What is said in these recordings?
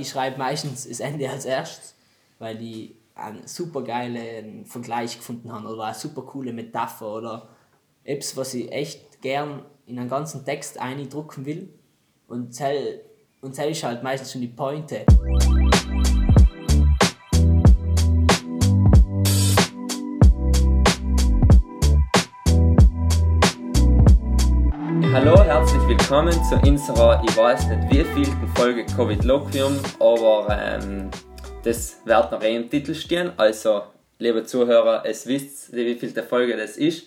ich schreibe meistens das Ende als erstes, weil ich einen super geilen Vergleich gefunden habe oder eine super coole Metapher oder etwas, was ich echt gern in einen ganzen Text eindrucken will. Und das und ist halt meistens schon die Pointe. Hallo, herzlich willkommen zu unserer, ich weiß nicht wie vielten Folge Covid Loquium, aber ähm, das wird noch eh im Titel stehen. Also, liebe Zuhörer, es wisst, wie viel der Folge das ist.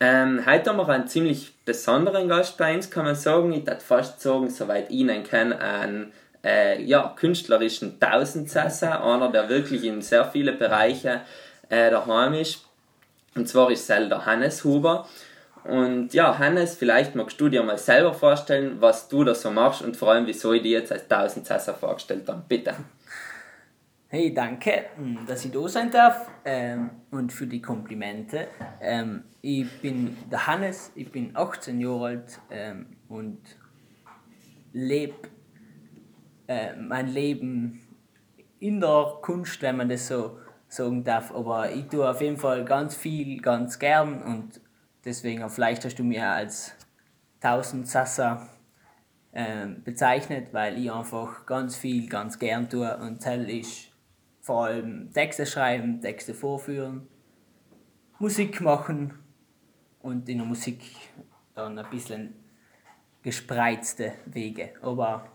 Ähm, heute haben wir einen ziemlich besonderen Gast bei uns, kann man sagen. Ich würde fast sagen, soweit ich ihn kenne, einen äh, ja, künstlerischen Tausendsesser, einer, der wirklich in sehr viele Bereiche äh, daheim ist. Und zwar ist es Hannes Huber. Und ja, Hannes, vielleicht magst du dir mal selber vorstellen, was du da so machst und vor allem, wieso ich dir jetzt als Tausendsesser vorgestellt habe. Bitte. Hey, danke, hm, dass ich da sein darf ähm, und für die Komplimente. Ähm, ich bin der Hannes, ich bin 18 Jahre alt ähm, und lebe äh, mein Leben in der Kunst, wenn man das so sagen darf. Aber ich tue auf jeden Fall ganz viel, ganz gern und Deswegen, vielleicht hast du mir als 1000 Sassa äh, bezeichnet, weil ich einfach ganz viel, ganz gern tue. Und Teil ist vor allem Texte schreiben, Texte vorführen, Musik machen und in der Musik dann ein bisschen gespreizte Wege. Aber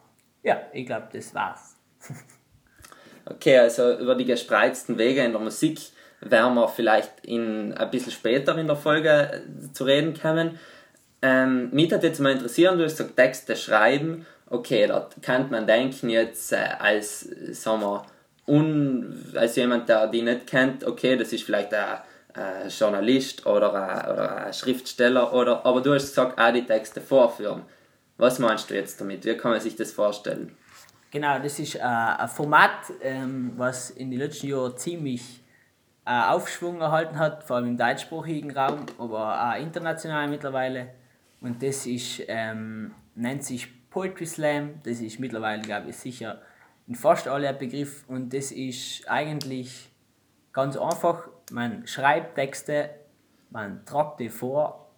ja, ich glaube, das war's. okay, also über die gespreizten Wege in der Musik werden wir vielleicht in, ein bisschen später in der Folge äh, zu reden kommen. Ähm, mich hat jetzt mal interessieren, du hast gesagt, Texte schreiben. Okay, da könnte man denken jetzt äh, als, sagen wir, un, als jemand, der die nicht kennt, okay, das ist vielleicht ein, ein Journalist oder ein, oder ein Schriftsteller, oder, aber du hast gesagt, auch die Texte vorführen. Was meinst du jetzt damit? Wie kann man sich das vorstellen? Genau, das ist äh, ein Format, ähm, was in den letzten Jahren ziemlich Aufschwung erhalten hat, vor allem im deutschsprachigen Raum, aber auch international mittlerweile. Und das ist, ähm, nennt sich Poetry Slam. Das ist mittlerweile, glaube ich, sicher in fast alle ein Begriff. Und das ist eigentlich ganz einfach. Man schreibt Texte, man tragt die vor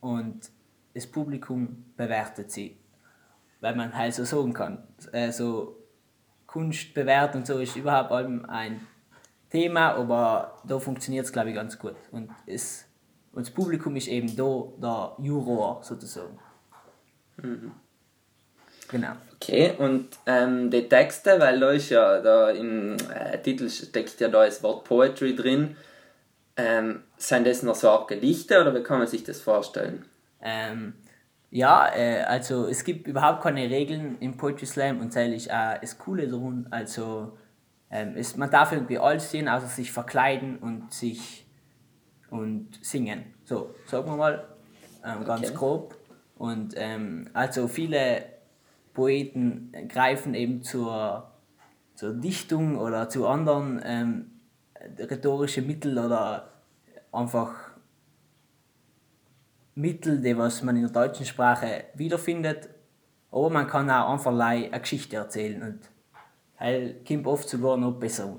und das Publikum bewertet sie. Weil man halt so sagen kann. Also Kunst bewerten und so ist überhaupt ein Thema, aber da funktioniert es, glaube ich, ganz gut. Und, es, und das Publikum ist eben da der Juror sozusagen. Mhm. Genau. Okay, und ähm, die Texte, weil da ist ja da im äh, Titel steckt ja da das Wort Poetry drin. Ähm, sind das noch so auch Gedichte oder wie kann man sich das vorstellen? Ähm, ja, äh, also es gibt überhaupt keine Regeln im Poetry Slam und das ist auch das Coole daran. Also ähm, ist, man darf irgendwie alles sehen, außer sich verkleiden und sich und singen. So, sagen wir mal, ähm, ganz okay. grob. Und ähm, also viele Poeten greifen eben zur, zur Dichtung oder zu anderen ähm, rhetorische Mittel oder einfach Mittel, die was man in der deutschen Sprache wiederfindet. Aber man kann auch einfach eine Geschichte erzählen und weil kommt oft sogar noch besser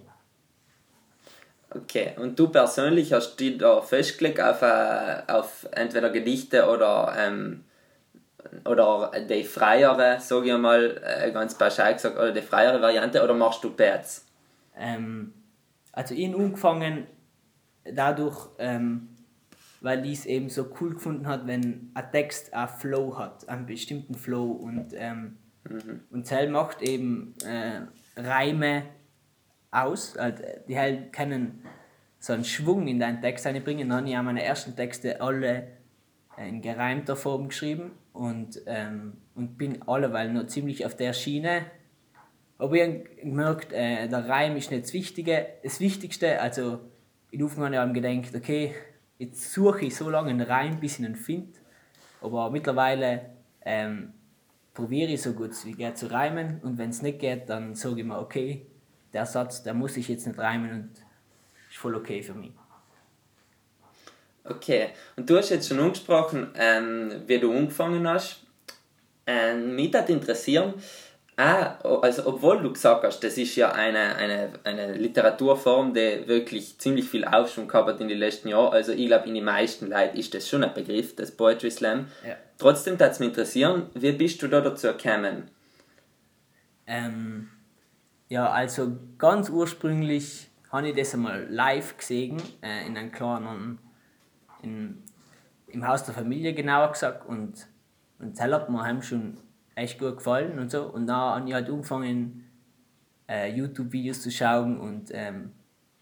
Okay, und du persönlich hast dich da festgelegt auf, äh, auf entweder Gedichte oder, ähm, oder die freiere, sage ich mal, äh, ganz pauschal gesagt, oder die freiere Variante, oder machst du Pads? Ähm, also ich habe angefangen dadurch, ähm, weil ich es eben so cool gefunden hat, wenn ein Text einen Flow hat, einen bestimmten Flow und ähm, mhm. und Zell macht eben äh, Reime aus. Also die halt können so einen Schwung in deinen Text einbringen. Dann habe ich auch meine ersten Texte alle in gereimter Form geschrieben und, ähm, und bin alleweil noch ziemlich auf der Schiene. Aber ich habe gemerkt, äh, der Reim ist nicht das Wichtige. Das Wichtigste, also in Anfang habe ich gedacht, okay, jetzt suche ich so lange einen Reim, bis ich ihn finde. Aber mittlerweile ähm, probiere ich so gut wie geht zu reimen und wenn es nicht geht, dann sage ich mir, okay, der Satz, der muss ich jetzt nicht reimen und ist voll okay für mich. Okay, und du hast jetzt schon angesprochen, ähm, wie du angefangen hast. Ähm, mich würde interessieren, Ah, also obwohl du gesagt hast, das ist ja eine, eine, eine Literaturform, die wirklich ziemlich viel Aufschwung gehabt hat in den letzten Jahren. Also ich glaube, in den meisten Leuten ist das schon ein Begriff, das Poetry Slam. Ja. Trotzdem würde es mich interessieren, wie bist du da dazu gekommen? Ähm, ja, also ganz ursprünglich habe ich das einmal live gesehen, äh, in einem kleinen, in, im Haus der Familie genauer gesagt. Und, und das hat mir haben schon echt gut gefallen und so. Und dann habe ich halt angefangen, äh, YouTube-Videos zu schauen und, ähm,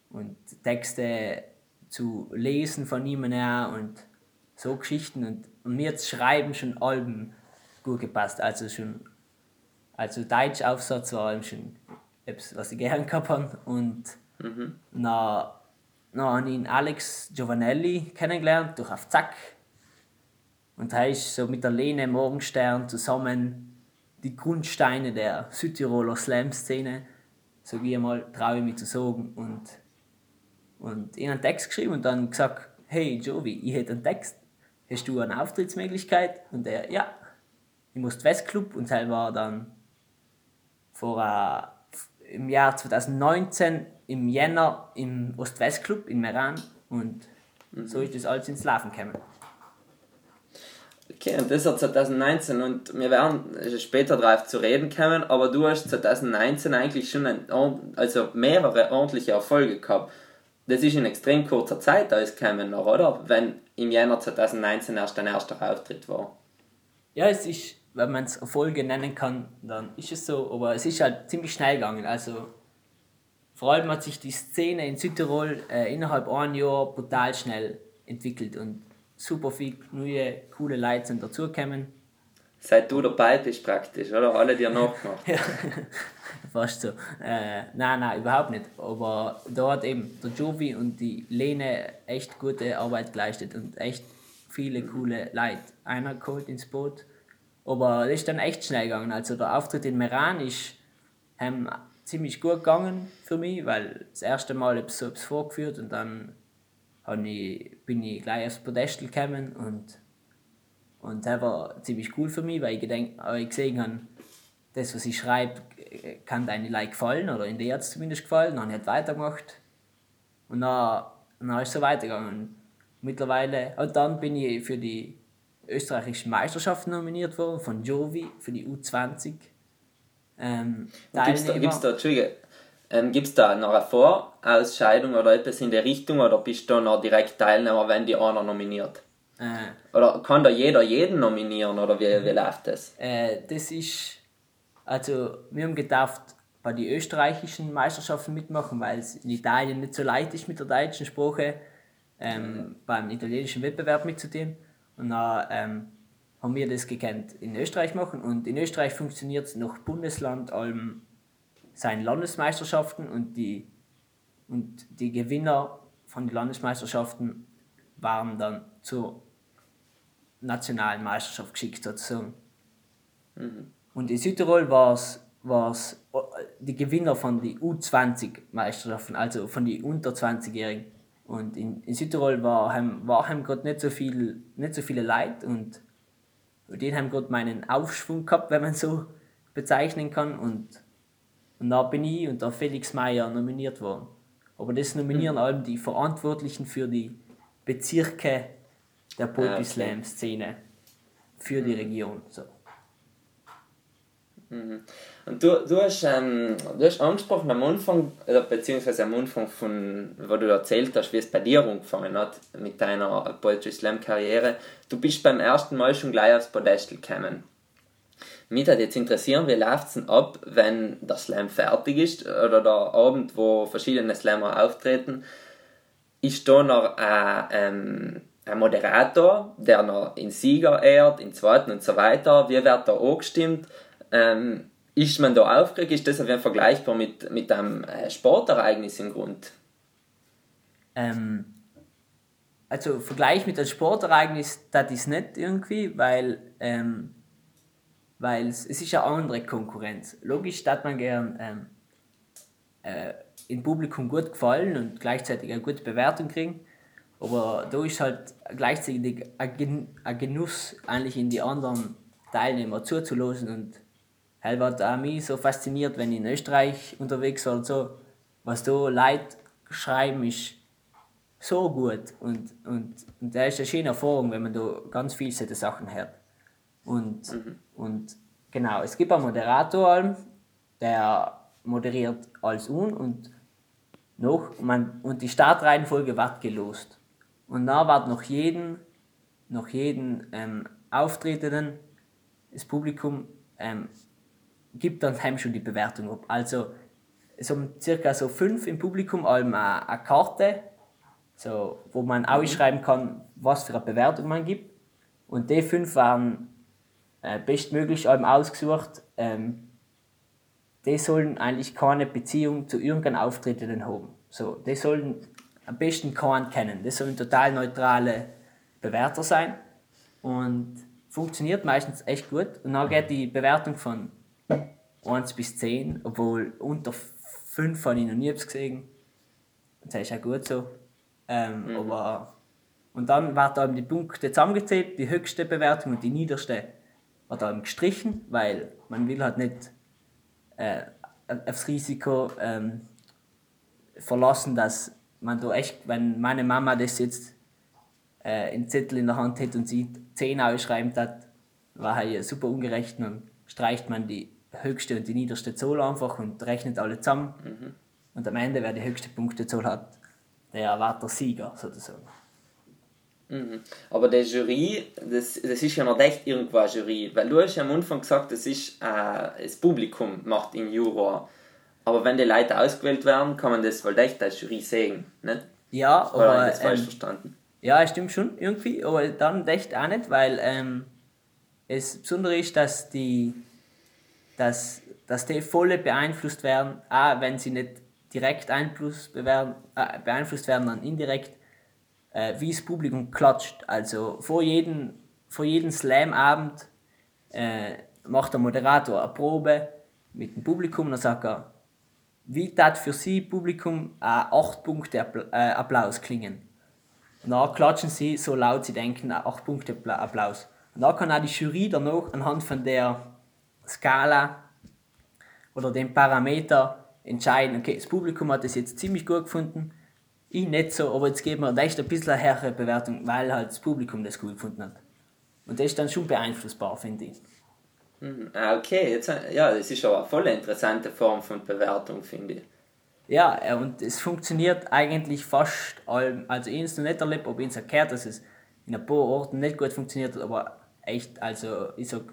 und Texte zu lesen von ihm her und so Geschichten. Und, und mir das Schreiben schon Alben gut gepasst. Also schon, also Deutschaufsatz war eben schon etwas, was ich gern gehabt habe. Und Mhm. dann, dann habe ich Alex Giovanelli kennengelernt durch auf Zack. Und er ist so mit der Lene Morgenstern zusammen die Grundsteine der Südtiroler Slam-Szene, so wie einmal traue ich mich zu sagen. Und, und ich einen Text geschrieben und dann gesagt, hey Jovi, ich hätte einen Text, hast du eine Auftrittsmöglichkeit? Und er, ja, ich muss Westclub und er war dann vor äh, im Jahr 2019 im Jänner im Ost-West-Club in Meran und so ist das alles ins Laufen gekommen. Okay, und das war 2019 und wir werden später darauf zu reden kommen, aber du hast 2019 eigentlich schon ein, also mehrere ordentliche Erfolge gehabt. Das ist in extrem kurzer Zeit alles gekommen, noch, oder? Wenn im Jänner 2019 erst dein erster Auftritt war. Ja, es ist, wenn man es Erfolge nennen kann, dann ist es so, aber es ist halt ziemlich schnell gegangen. Also vor allem hat sich die Szene in Südtirol äh, innerhalb ein Jahr brutal schnell entwickelt und super viele neue, coole Leute sind dazugekommen. Seit du dabei bist praktisch, oder? Alle dir nachgemacht. Ja, fast so. Äh, nein, nein, überhaupt nicht. Aber da hat eben der Jovi und die Lene echt gute Arbeit geleistet und echt viele coole Leute. Einer geholt ins Boot. Aber das ist dann echt schnell gegangen. Also der Auftritt in Meran ist ähm, ziemlich gut gegangen für mich, weil das erste Mal habe ich so etwas vorgeführt und dann ich, bin ich gleich aufs Podest gekommen und und das war ziemlich cool für mich, weil ich, gedenk, ich gesehen habe, das, was ich schreibe, kann deine Leute gefallen, oder in der es zumindest gefallen. Dann habe ich halt weitergemacht. Und dann, dann ist es so weitergegangen. Mittlerweile, und dann bin ich für die österreichischen Meisterschaften nominiert worden, von Jovi, für die U20. Ähm, Gibt es da, gibt's da, Entschuldige, ähm, gibt's da noch eine Vorausscheidung oder etwas in der Richtung oder bist du noch direkt Teilnehmer, wenn die einer nominiert? äh, Oder kann da jeder jeden nominieren oder wie, wie läuft das? Äh, das ist, also wir haben gedacht, bei den österreichischen Meisterschaften mitmachen, weil es in Italien nicht so leicht ist mit der deutschen Sprache, ähm, beim italienischen Wettbewerb mitzutun. Und dann ähm, haben wir das gekannt in Österreich machen und in Österreich funktioniert es nach Bundesland allem seinen Landesmeisterschaften und die, und die Gewinner von den Landesmeisterschaften waren dann zur nationalen Meisterschaft geschickt sozusagen. Und in Südtirol war es die Gewinner von den U20-Meisterschaften, also von den unter 20-Jährigen. Und in, in Südtirol war, haben, war haben gerade nicht so viel, nicht so viele Leute und die haben gerade meinen Aufschwung gehabt, wenn man so bezeichnen kann. Und, und da bin ich und der Felix Meyer nominiert worden. Aber das nominieren allem die Verantwortlichen für die Bezirke der Poetry okay. Slam Szene für die Region. So. Und du, du, hast, ähm, du hast angesprochen am Anfang, oder beziehungsweise am Anfang von, wo du erzählt hast, wie es bei dir angefangen hat mit deiner Poetry Slam Karriere. Du bist beim ersten Mal schon gleich aufs Podest gekommen. Mich würde jetzt interessieren, wie läuft es denn ab, wenn der Slam fertig ist oder der Abend, wo verschiedene Slammer auftreten, ist da noch ein, ähm, ein Moderator, der noch den Sieger ehrt, den zweiten und so weiter. Wie wird da angestimmt? Ähm, ist man da aufgeregt? Ist das Fall vergleichbar mit, mit einem äh, Sportereignis im Grund? Ähm, also Vergleich mit einem Sportereignis, das ist nicht irgendwie, weil, ähm, weil es, ist eine andere Konkurrenz. Logisch, dass man gern ähm, äh, im Publikum gut gefallen und gleichzeitig eine gute Bewertung kriegen. Aber da ist halt gleichzeitig ein Gen- ein Genuss, eigentlich in die anderen Teilnehmer zuzulassen und halt was auch mich so fasziniert, wenn ich in Österreich unterwegs war und so, was da Leute schreiben, ist so gut und, und, und das ist eine schöne Erfahrung, wenn man da ganz viele solche Sachen hört. Und, mhm. Und genau, es gibt einen Moderator, der moderiert alles un und noch, man, und die Startreihenfolge wird gelost. Und da wird noch jeden, noch jeden ähm, Auftretenden, das Publikum ähm, gibt dann heim schon die Bewertung ab. Also so circa so fünf im Publikum allem eine, eine Karte, so, wo man mhm. ausschreiben kann, was für eine Bewertung man gibt. Und die fünf waren äh, bestmöglich allem ausgesucht. Ähm, die sollen eigentlich keine Beziehung zu irgendeinem Auftretenden haben. So, die sollen am besten keinen kennen. Das sollen total neutrale Bewerter sein. Und funktioniert meistens echt gut. Und dann geht die Bewertung von 1 bis 10, obwohl unter 5 habe ich noch nie gesehen. Das ist auch gut so. Ähm, mhm. aber, und dann werden die Punkte zusammengezählt, die höchste Bewertung und die niederste wird dann gestrichen, weil man will halt nicht äh, aufs Risiko ähm, verlassen, dass man da echt, wenn meine Mama das jetzt äh, einen Zettel in der Hand hätte und sie 10 ausschreibt hat, war halt super ungerecht. Dann streicht man die höchste und die niederste Zahl einfach und rechnet alle zusammen. Mhm. Und am Ende, wer die höchste Punktezahl hat, der war der Sieger sozusagen. Mhm. Aber der Jury, das, das ist ja noch echt irgendwo eine Jury, weil du hast ja am Anfang gesagt, das ist äh, das Publikum macht den Juror. Aber wenn die Leute ausgewählt werden, kann man das wohl echt als Jury sehen, nicht? Ja, aber... Oder das falsch ähm, verstanden? Ja, stimmt schon irgendwie, aber dann echt auch nicht, weil ähm, es Besondere ist, dass die, dass, dass die volle beeinflusst werden, auch wenn sie nicht direkt Einfluss äh, beeinflusst werden, dann indirekt, äh, wie das Publikum klatscht. Also vor jedem, vor jedem Slam-Abend äh, macht der Moderator eine Probe mit dem Publikum und dann sagt er, wie tat für Sie Publikum äh, 8 Punkte Applaus klingen. Und dann klatschen sie so laut sie denken, 8 Punkte Applaus. Und da kann auch die Jury dann noch anhand von der Skala oder dem Parameter entscheiden, okay, das Publikum hat das jetzt ziemlich gut gefunden, ich nicht so, aber jetzt geben wir echt ein bisschen eine höhere Bewertung, weil halt das Publikum das gut gefunden hat. Und das ist dann schon beeinflussbar, finde ich. Mhm. Ah, okay, jetzt, ja, das ist aber eine voll interessante Form von Bewertung, finde ich. Ja, äh, und es funktioniert eigentlich fast allem. Also, ich habe es noch nicht erlebt, ob ich es erklärt, dass es in ein paar Orten nicht gut funktioniert hat, aber echt, also ich sag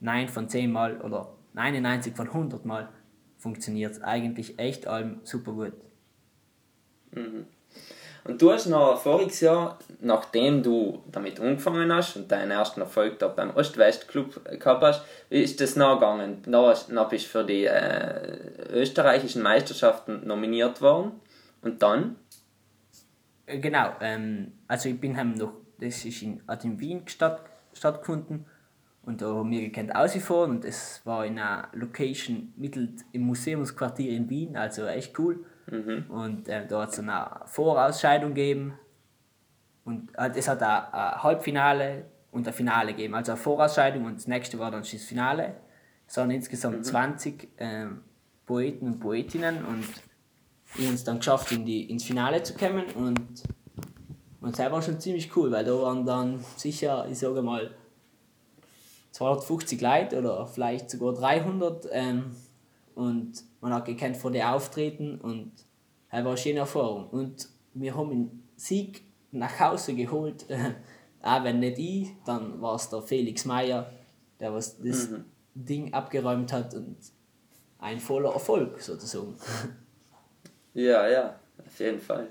9 von 10 Mal oder 99 von 100 Mal funktioniert es eigentlich echt allem super gut. Mhm. Und du hast noch voriges Jahr, nachdem du damit angefangen hast und deinen ersten Erfolg dort beim Ost-West-Club gehabt hast, wie ist das nachgegangen? Dann bist du für die äh, österreichischen Meisterschaften nominiert worden. Und dann? Äh, genau, ähm, also ich bin noch, das ist in, hat in Wien statt, stattgefunden und da haben wir gekannt ausgefahren und es war in einer Location mittel im Museumsquartier in Wien, also echt cool. Mhm. Und äh, da hat es eine Vorausscheidung gegeben. Und äh, es hat ein, ein Halbfinale und ein Finale gegeben. Also eine Vorausscheidung und das nächste war dann das Finale. Es waren insgesamt mhm. 20 äh, Poeten und Poetinnen und wir haben es dann geschafft, in die, ins Finale zu kommen. Und, und das war schon ziemlich cool, weil da waren dann sicher, ich sage mal, 250 Leute oder vielleicht sogar 300. Ähm, und man hat gekannt von den Auftreten und es war eine schöne Erfahrung. Und wir haben den Sieg nach Hause geholt, auch wenn nicht ich, dann war es der Felix Meyer, der was das mhm. Ding abgeräumt hat und ein voller Erfolg sozusagen. Ja, ja, auf jeden Fall.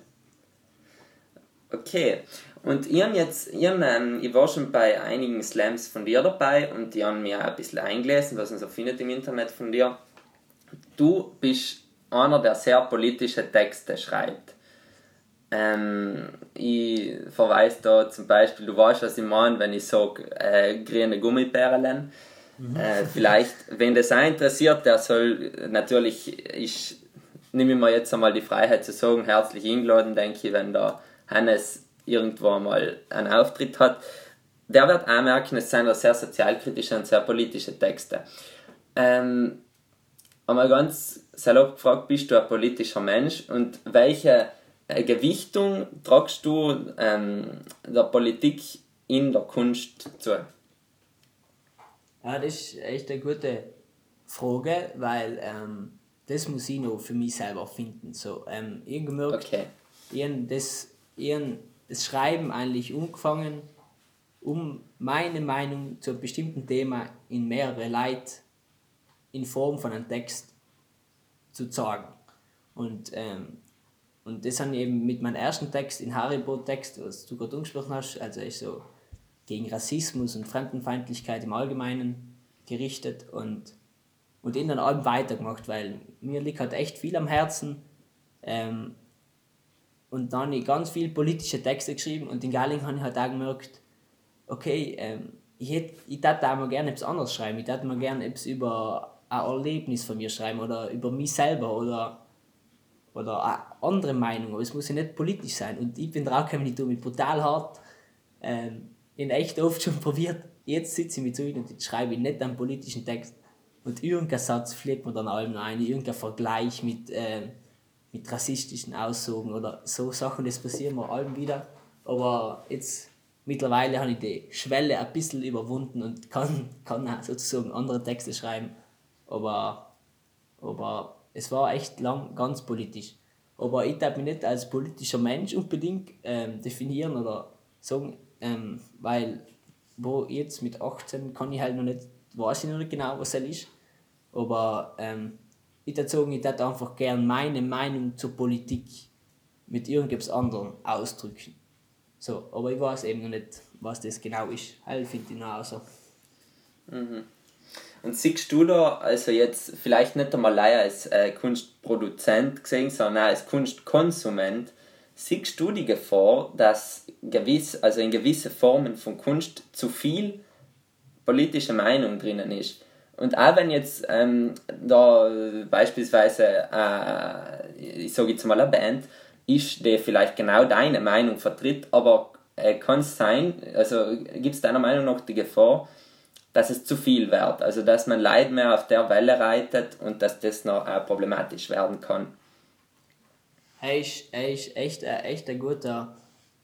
Okay, und ich, jetzt, ich, ähm, ich war schon bei einigen Slams von dir dabei und die haben mir ein bisschen eingelesen, was man so findet im Internet von dir du bist einer, der sehr politische Texte schreibt. Ähm, ich verweise da zum Beispiel, du weißt, was ich meine, wenn ich sage, äh, grüne Gummibärlen. Mhm. Äh, vielleicht, wenn das auch interessiert, der soll natürlich, ich nehme mir jetzt einmal die Freiheit zu sagen, herzlich eingeladen, denke ich, wenn da Hannes irgendwo mal einen Auftritt hat. Der wird auch merken, es sind sehr sozialkritische und sehr politische Texte. Ähm, einmal ganz salopp gefragt, bist du ein politischer Mensch und welche äh, Gewichtung tragst du ähm, der Politik in der Kunst zu? Ja, das ist echt eine gute Frage, weil ähm, das muss ich noch für mich selber finden. So, ähm, ich gemerkt, okay. ich das, ich das Schreiben eigentlich angefangen, um meine Meinung zu einem bestimmten Thema in mehrere Leute in Form von einem Text zu zeigen. Und, ähm, und das habe ich eben mit meinem ersten Text, in Haribo-Text, was du gerade angesprochen hast, also ich so gegen Rassismus und Fremdenfeindlichkeit im Allgemeinen gerichtet und, und den dann allem weitergemacht, weil mir liegt halt echt viel am Herzen. Ähm, und dann habe ich ganz viele politische Texte geschrieben und in Galling habe ich halt auch gemerkt, okay, ähm, ich hätte ich auch mal gerne etwas anderes schreiben. Ich hätte mal gerne etwas über ein Erlebnis von mir schreiben oder über mich selber oder, oder eine andere Meinung. Aber es muss ja nicht politisch sein. Und ich bin draufgekommen, ich tue mich brutal hart. Ähm, in echt oft schon probiert. Jetzt sitze ich mit so und jetzt schreibe ich nicht einen politischen Text. Und irgendein Satz fliegt mir dann allem ein, irgendein Vergleich mit, äh, mit rassistischen Aussagen oder so Sachen, das passiert mir allem wieder. Aber jetzt mittlerweile habe ich die Schwelle ein bisschen überwunden und kann, kann sozusagen andere Texte schreiben. Aber, aber es war echt lang ganz politisch. Aber ich darf mich nicht als politischer Mensch unbedingt ähm, definieren oder sagen, ähm, weil wo jetzt mit 18 kann ich halt noch nicht, weiß ich noch nicht genau, was er ist. Aber ähm, ich würde sagen, ich würde einfach gerne meine Meinung zur Politik mit irgendetwas anderem ausdrücken. So, aber ich weiß eben noch nicht, was das genau ist. Halt finde ich noch so. Mhm. Und siehst du da, also jetzt vielleicht nicht einmal als äh, Kunstproduzent gesehen, sondern als Kunstkonsument, siehst du die Gefahr, dass gewiss, also in gewisse Formen von Kunst zu viel politische Meinung drinnen ist? Und auch wenn jetzt ähm, da beispielsweise, äh, ich sage jetzt mal eine Band, ist, die vielleicht genau deine Meinung vertritt, aber äh, kann es sein, also gibt es deiner Meinung nach die Gefahr, dass es zu viel wird, also dass man Leid mehr auf der Welle reitet und dass das noch äh, problematisch werden kann. Ist, er ist echt, äh, echt ein guter,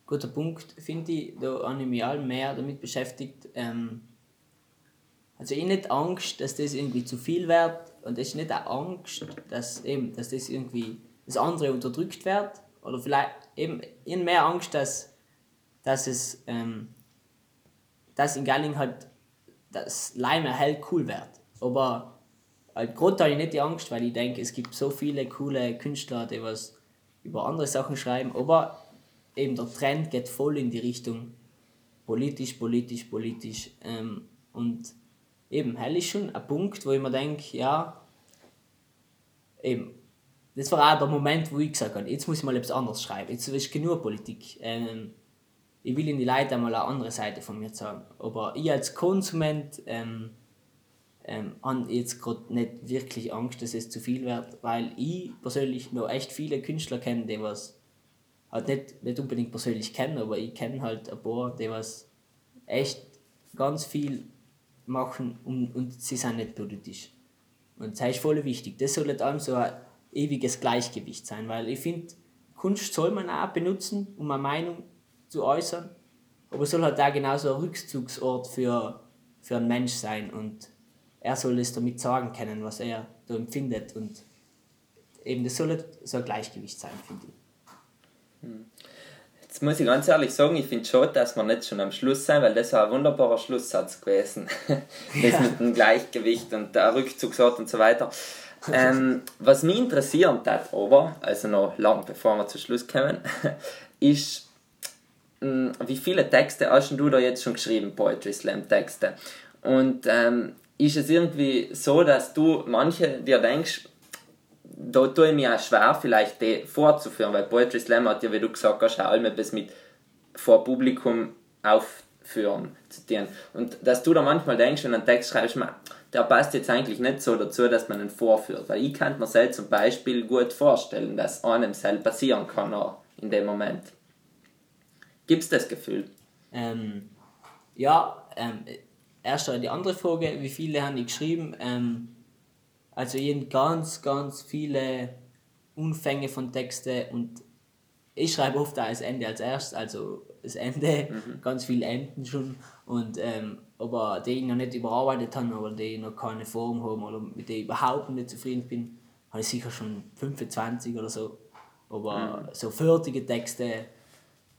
guter Punkt, finde ich. Da habe ich mich all mehr damit beschäftigt. Ähm, also ich nicht Angst, dass das irgendwie zu viel wird und es ist nicht auch Angst, dass, eben, dass das irgendwie das andere unterdrückt wird oder vielleicht eben in mehr Angst, dass, dass es ähm, dass in Galling halt das Leimer hell cool wird. Aber halt, gerade habe ich nicht die Angst, weil ich denke, es gibt so viele coole Künstler, die was über andere Sachen schreiben, aber eben der Trend geht voll in die Richtung politisch, politisch, politisch. Ähm, und eben, hell ist schon ein Punkt, wo ich mir denke, ja, eben, das war auch der Moment, wo ich gesagt habe, jetzt muss ich mal etwas anderes schreiben, jetzt ist genug Politik. Ähm, ich will in die Leute einmal eine andere Seite von mir sagen. Aber ich als Konsument ähm, ähm, habe jetzt gerade nicht wirklich Angst, dass es zu viel wird, weil ich persönlich noch echt viele Künstler kenne, die was halt nicht, nicht unbedingt persönlich kennen, aber ich kenne halt ein paar, die was echt ganz viel machen und, und sie sind nicht politisch. Und das ist voll wichtig. Das soll nicht allem so ein ewiges Gleichgewicht sein, weil ich finde, Kunst soll man auch benutzen, um eine Meinung zu äußern, aber es soll halt auch genauso ein Rückzugsort für, für einen Mensch sein und er soll es damit sagen können, was er da empfindet und eben das soll so ein Gleichgewicht sein, finde ich. Hm. Jetzt muss ich ganz ehrlich sagen, ich finde schon, dass wir nicht schon am Schluss sein, weil das war ein wunderbarer Schlusssatz gewesen. das ja. mit dem Gleichgewicht und der Rückzugsort und so weiter. Ähm, was mich interessiert hat, aber, also noch lang bevor wir zum Schluss kommen, ist, wie viele Texte hast du da jetzt schon geschrieben, Poetry Slam Texte? Und ähm, ist es irgendwie so, dass du manche dir denkst, da tue ich mir auch schwer, vielleicht die vorzuführen, weil Poetry Slam hat ja, wie du gesagt hast, auch allem etwas mit vor Publikum aufführen tun. Und dass du da manchmal denkst, wenn du einen Text schreibst, der passt jetzt eigentlich nicht so dazu, dass man ihn vorführt. Weil ich kann mir selbst zum Beispiel gut vorstellen, dass einem selbst passieren kann auch in dem Moment. Gibt es das Gefühl? Ähm, ja, ähm, erst die andere Frage, wie viele haben die geschrieben? Ähm, Also ich habe ganz, ganz viele Umfänge von Texte und ich schreibe oft auch das Ende als erstes, also das Ende, mhm. ganz viele Enden schon. Und, ähm, aber die ich noch nicht überarbeitet habe oder die noch keine Form haben oder mit denen ich überhaupt nicht zufrieden bin, habe ich sicher schon 25 oder so. Aber mhm. so fertige Texte,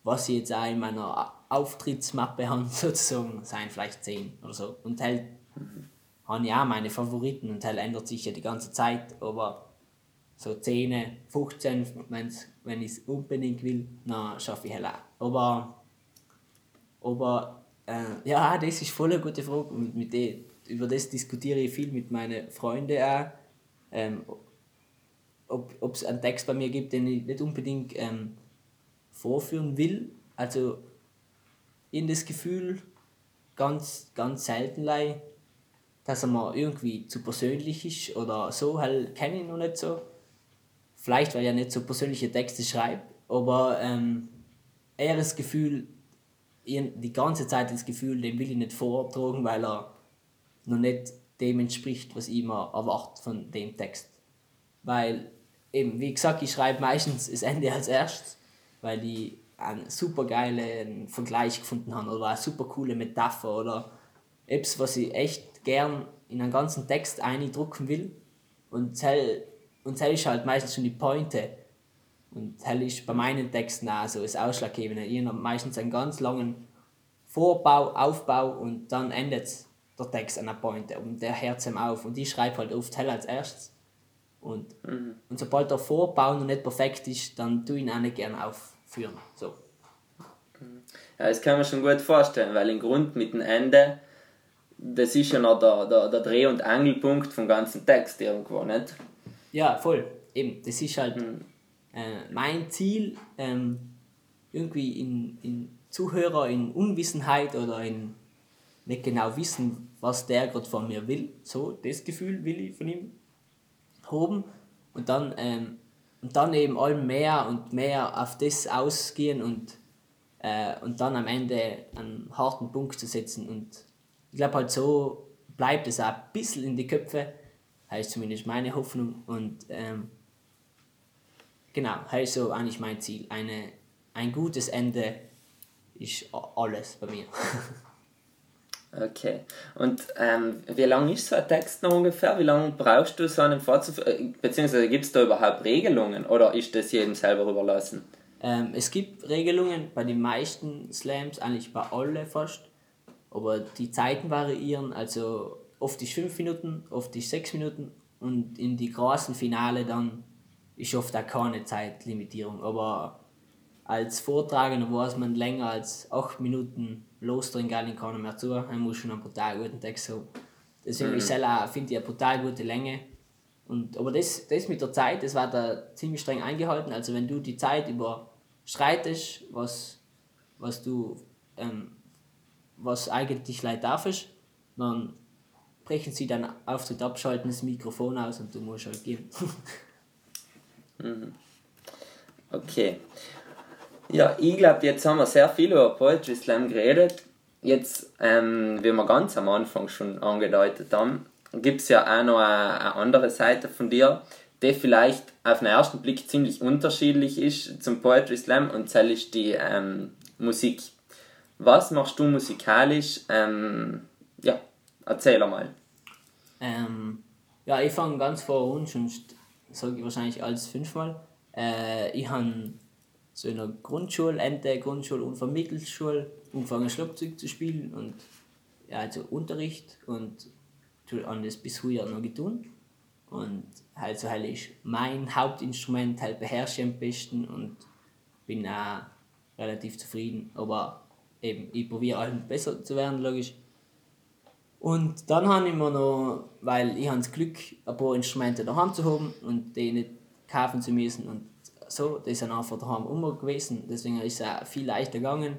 was ich jetzt auch in meiner Auftrittsmappe habe, sozusagen, seien vielleicht 10 oder so. Und halt habe ich auch meine Favoriten und halt ändert sich ja die ganze Zeit, aber so 10, 15, wenn's, wenn ich es unbedingt will, dann schaffe ich halt auch. Aber, aber äh, ja, das ist voll eine gute Frage. Mit, mit dem, über das diskutiere ich viel mit meinen Freunden auch. Ähm, ob es einen Text bei mir gibt, den ich nicht unbedingt ähm, vorführen will. Also in das Gefühl, ganz, ganz selten, dass er mir irgendwie zu persönlich ist oder so, halt kenne ich noch nicht so. Vielleicht, weil er nicht so persönliche Texte schreibt, aber ähm, eher das Gefühl, die ganze Zeit das Gefühl, den will ich nicht vortragen, weil er noch nicht dem entspricht, was ich mir erwarte von dem Text. Weil, eben, wie gesagt, ich schreibe meistens das Ende als erstes, weil ich einen super geilen Vergleich gefunden habe oder eine super coole Metapher oder etwas, was ich echt gern in einen ganzen Text eindrucken will. Und zell und das ist halt meistens schon die Pointe. Und das ist bei meinen Texten auch so das Ausschlaggebende. Ich habe meistens einen ganz langen Vorbau, Aufbau und dann endet der Text an einer Pointe und der hört ihm auf. Und ich schreibe halt oft hell als erstes. Und, mhm. und sobald der Vorbau noch nicht perfekt ist, dann tue ich ihn auch nicht gerne aufführen. So. Ja, das kann man schon gut vorstellen, weil im Grund mit dem Ende, das ist ja noch der, der, der Dreh- und Angelpunkt vom ganzen Text irgendwo, nicht? Ja, voll. Eben, das ist halt mhm. äh, mein Ziel, ähm, irgendwie in, in Zuhörer in Unwissenheit oder in nicht genau wissen, was der gerade von mir will. So, das Gefühl will ich von ihm haben. Und dann, ähm, und dann eben allem mehr und mehr auf das ausgehen und, äh, und dann am Ende einen harten Punkt zu setzen. Und ich glaube halt so bleibt es auch ein bisschen in die Köpfe heißt zumindest meine Hoffnung. Und ähm, genau, heißt so eigentlich mein Ziel. Eine, ein gutes Ende ist alles bei mir. Okay. Und ähm, wie lange ist so ein Text noch ungefähr? Wie lange brauchst du so einen fortzuführen? Äh, beziehungsweise gibt es da überhaupt Regelungen oder ist das jedem selber überlassen? Ähm, es gibt Regelungen bei den meisten Slams, eigentlich bei allen fast. Aber die Zeiten variieren. Also oft ist 5 Minuten, oft ist 6 Minuten und in die großen Finale dann ist oft auch keine Zeitlimitierung. Aber als Vortragender weiß man länger als 8 Minuten losdrehen gar nicht mehr zu. Man muss schon einen brutal guten Text haben. Deswegen mhm. ich finde ich eine brutal gute Länge. Und, aber das, das mit der Zeit, das war da ziemlich streng eingehalten. Also wenn du die Zeit überschreitest, was, was du ähm, was eigentlich leid darfst, dann brechen sie dann Auftritt abschalten, das Mikrofon aus und du musst halt gehen. Mhm. okay. Ja, ich glaube, jetzt haben wir sehr viel über Poetry Slam geredet. Jetzt, ähm, wie wir ganz am Anfang schon angedeutet haben, gibt es ja auch noch eine, eine, andere Seite von dir, die vielleicht auf den ersten Blick ziemlich unterschiedlich ist zum Poetry Slam und das ist die ähm, Musik. Was machst du musikalisch? Ähm, ja, erzähl mal. Ähm, ja, ich fange ganz vor und sonst sage ich wahrscheinlich alles fünfmal. Äh, ich habe so in der Grundschule, Ende Grundschule und Vermittelschule angefangen Schlagzeug zu spielen und ja, also Unterricht und an das bis heute noch getan. Und halt so halt ist mein Hauptinstrument halt beherrsche ich am besten und bin auch relativ zufrieden. Aber eben, ich probiere halt besser zu werden, logisch. Und dann habe ich mir noch, weil ich habe das Glück, ein paar Instrumente daheim zu haben und die nicht kaufen zu müssen und so, das ist dann einfach daheim immer gewesen, deswegen ist es auch viel leichter gegangen.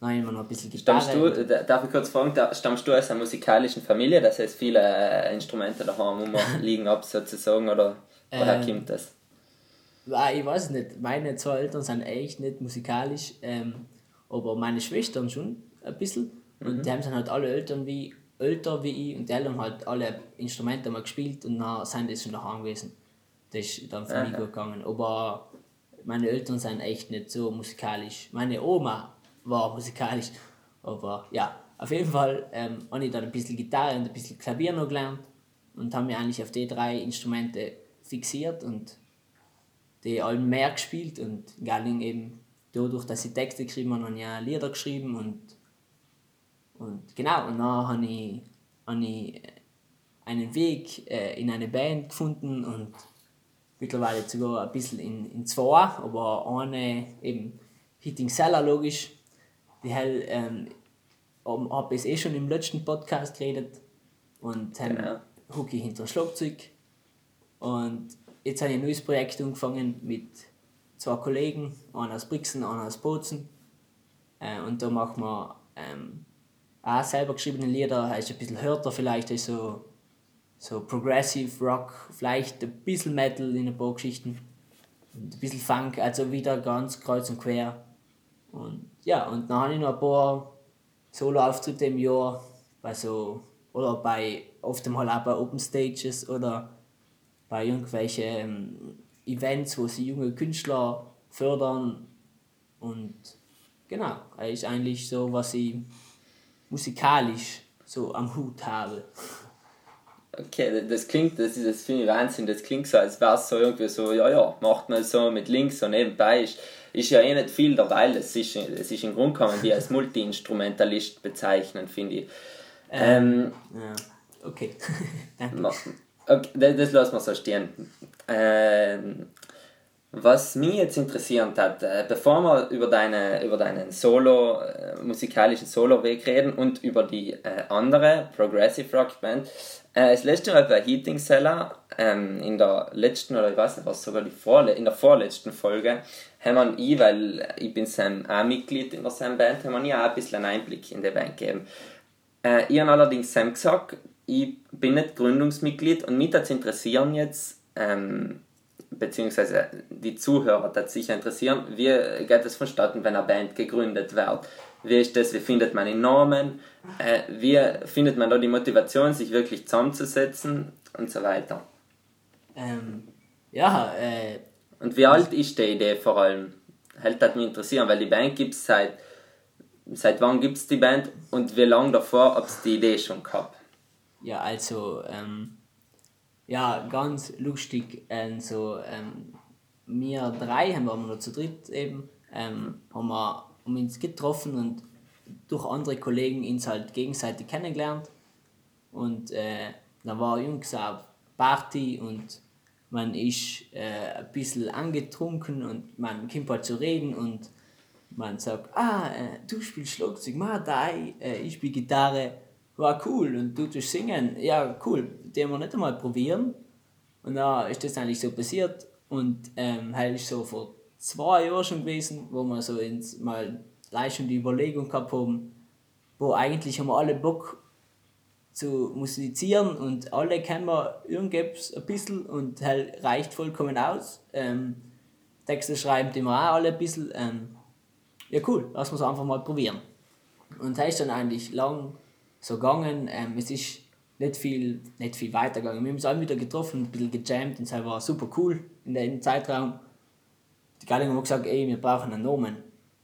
Dann ich mir noch ein bisschen Gitarre. Stammst du, darf ich kurz fragen, stammst du aus einer musikalischen Familie, das heißt viele äh, Instrumente daheim immer liegen ab sozusagen oder woher ähm, kommt das? Ich weiß nicht, meine zwei Eltern sind echt nicht musikalisch, ähm, aber meine Schwestern schon ein bisschen und mhm. die haben sind halt alle Eltern wie älter wie ich und die Eltern halt alle Instrumente mal gespielt und dann sind die schon daheim gewesen. Das ist dann für mich gut gegangen. Aber meine Eltern sind echt nicht so musikalisch. Meine Oma war musikalisch, aber ja, auf jeden Fall ähm, habe ich dann ein bisschen Gitarre und ein bisschen Klavier noch gelernt und habe mich eigentlich auf die drei Instrumente fixiert und die allen mehr gespielt und Galling eben dadurch, dass ich Texte geschrieben habe, habe ich ja Lieder geschrieben und, und genau, und dann habe ich, habe ich einen Weg äh, in eine Band gefunden und mittlerweile sogar ein bisschen in, in zwei, aber eine eben Hitting Seller logisch, die hell, ähm, habe ich eh schon im letzten Podcast geredet und haben genau. Hucki hinter Schlagzeug und jetzt habe ich ein neues Projekt angefangen mit zwei Kollegen, einer aus Brixen, einer aus Bozen. Äh, und da machen wir ähm, auch selber geschriebene Lieder, heißt ein bisschen härter vielleicht, ist so, Progressive Rock, vielleicht ein bisschen Metal in ein paar Geschichten. Und ein bisschen Funk, also wieder ganz kreuz und quer. Und ja, und dann habe ich noch ein paar Solo-Auftritte im Jahr, bei so, oder bei oft mal auch bei Open Stages oder bei irgendwelchen ähm, Events, wo sie junge Künstler fördern. Und genau, das ist eigentlich so, was ich musikalisch so am Hut habe. Okay, das klingt, das ist das finde ich Wahnsinn, das klingt so, als wäre es so irgendwie so, ja, ja, macht man so mit links so nebenbei, ist, ist ja eh nicht viel dabei, es ist, es ist im Grunde kann man die als Multi-Instrumentalist bezeichnen, finde ich. Ähm, ähm, ja, okay, danke. Okay, das, das lassen wir so stehen. Ähm, was mich jetzt interessiert hat, äh, bevor wir über, deine, über deinen Solo, äh, musikalischen Solo-Weg reden und über die äh, andere Progressive Rock Band, äh, das letzte Mal bei Heating Seller, ähm, in der letzten, oder ich weiß nicht was, sogar die Vorle in der vorletzten Folge, haben wir ich, weil ich bin Sam auch Mitglied in der Sam Band, haben wir auch ein bisschen einen Einblick in die Band gegeben. Äh, ich habe allerdings Sam gesagt, ich bin nicht Gründungsmitglied und mich das interessieren jetzt, ähm, beziehungsweise die Zuhörer das sicher interessieren, wie geht es vonstatten, wenn eine Band gegründet wird? Wie ist das, wie findet man den Namen? Äh, wie findet man da die Motivation, sich wirklich zusammenzusetzen und so weiter? Ähm, ja, äh, Und wie alt ist die Idee vor allem? Hält das mich interessieren, weil die Band gibt es seit, seit wann gibt es die Band und wie lange davor, ob es die Idee schon gehabt? Ja, also, ähm, ja, ganz lustig, ähm, so, ähm, wir drei, haben wir noch zu dritt eben, ähm, haben wir uns getroffen und durch andere Kollegen uns halt gegenseitig kennengelernt. Und äh, da war Jungs auch Party und man ist äh, ein bisschen angetrunken und man kommt halt zu reden und man sagt, ah, äh, du spielst Schlagzeug, ma, da, äh, ich spiele Gitarre war cool und du tust singen, ja cool, den wir nicht einmal probieren. Und da ist das eigentlich so passiert und ähm, halt ist so vor zwei Jahren schon gewesen, wo wir so ins, mal gleich schon die Überlegung gehabt haben, wo eigentlich haben wir alle Bock zu musizieren und alle kennen wir irgendwas ein bisschen und halt reicht vollkommen aus. Ähm, Texte schreiben die wir auch alle ein bisschen. Ähm, ja cool, lass uns einfach mal probieren. Und das ist dann eigentlich lang so gegangen. Ähm, es ist nicht viel, nicht viel weitergegangen. Wir haben uns alle wieder getroffen, ein bisschen gejammt und es war super cool in dem Zeitraum. Die Gallinger haben gesagt, ey, wir brauchen einen Namen,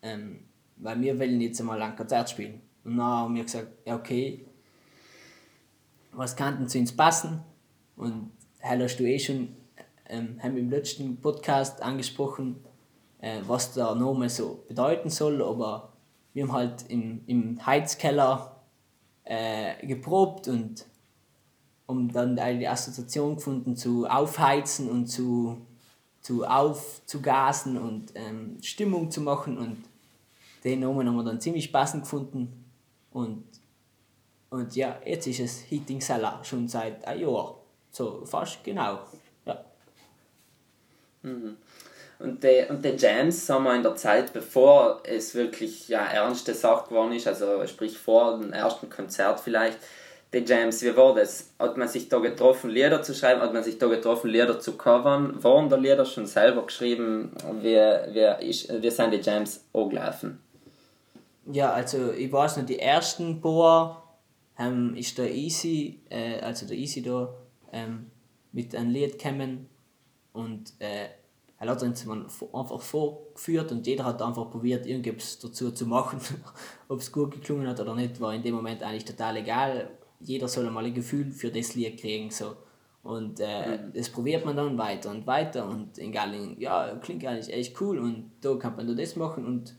ähm, weil wir wollen jetzt einmal ein Konzert spielen. Und dann haben wir gesagt, ja okay, was kann denn zu uns passen? Und heute hast du eh schon ähm, haben im letzten Podcast angesprochen, äh, was der Name so bedeuten soll, aber wir haben halt im, im Heizkeller äh, geprobt und um dann die Assoziation gefunden zu aufheizen und zu, zu aufzugasen und ähm, Stimmung zu machen und den Namen haben wir dann ziemlich passend gefunden und, und ja, jetzt ist es Heating Cellar schon seit einem Jahr, so fast genau, ja. Mhm. Und die, und die Jams haben wir in der Zeit, bevor es wirklich ja, ernste Sache geworden ist, also sprich vor dem ersten Konzert vielleicht, die Jams, wie war das? Hat man sich da getroffen, Lieder zu schreiben? Hat man sich da getroffen, Lieder zu covern? Waren da Lieder schon selber geschrieben? Wie, wie, ist, wie sind die Jams angelaufen? Ja, also ich weiß noch, die ersten paar ähm, ist der Easy, äh, also der Easy da, ähm, mit einem Lied gekommen und äh, er hat uns einfach vorgeführt und jeder hat einfach probiert, irgendwas dazu zu machen. Ob es gut geklungen hat oder nicht, war in dem Moment eigentlich total egal. Jeder soll mal ein Gefühl für das Lied kriegen. So. Und äh, mhm. das probiert man dann weiter und weiter und in Galling, ja, klingt eigentlich echt cool und da kann man da das machen und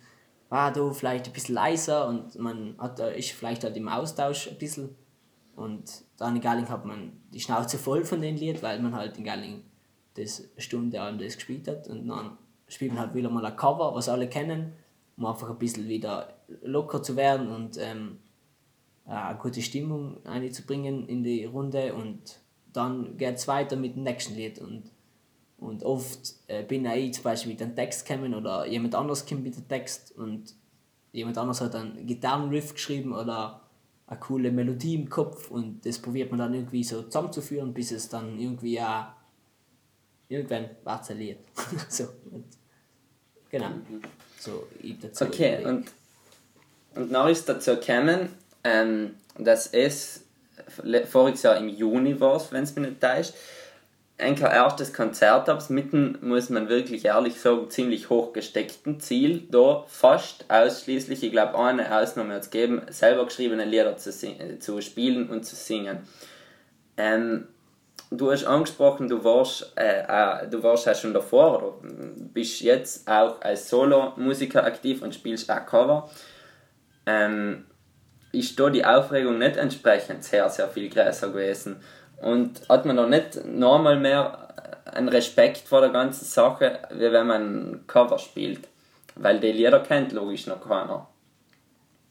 war da vielleicht ein bisschen leiser und man hat da ist vielleicht halt im Austausch ein bisschen und dann in Galling hat man die Schnauze voll von dem Lied, weil man halt in Galling das Stunde allem das gespielt hat und dann spielt man halt wieder mal ein Cover, was alle kennen, um einfach ein bisschen wieder locker zu werden und ähm, eine gute Stimmung einzubringen in die Runde und dann geht es weiter mit dem nächsten Lied und, und oft äh, bin ich zum Beispiel mit dem Text gekommen oder jemand anderes kommt mit dem Text und jemand anderes hat einen Gitarrenriff geschrieben oder eine coole Melodie im Kopf und das probiert man dann irgendwie so zusammenzuführen, bis es dann irgendwie auch irgendwann parzelliert. so, und, genau. Mhm. So, dazu okay, und, und noch ist dazu gekommen, ähm, dass es voriges Jahr im Juni war, wenn es mich nicht täuscht, ein erstes Konzert habe, mitten, muss man wirklich ehrlich sagen, ziemlich hoch gesteckten Ziel, da fast ausschließlich, ich glaube eine Ausnahme hat es gegeben, selber geschriebene Lieder zu, zu spielen und zu singen. Ähm, du hast angesprochen, du warst, äh, äh, du warst ja schon davor oder bist jetzt auch als Solo-Musiker aktiv und spielst auch Cover. Ähm, ist da die Aufregung nicht entsprechend sehr, sehr viel größer gewesen. Und hat man da nicht nochmal mehr einen Respekt vor der ganzen Sache, wie wenn man Cover spielt? Weil die Lieder kennt logisch noch keiner.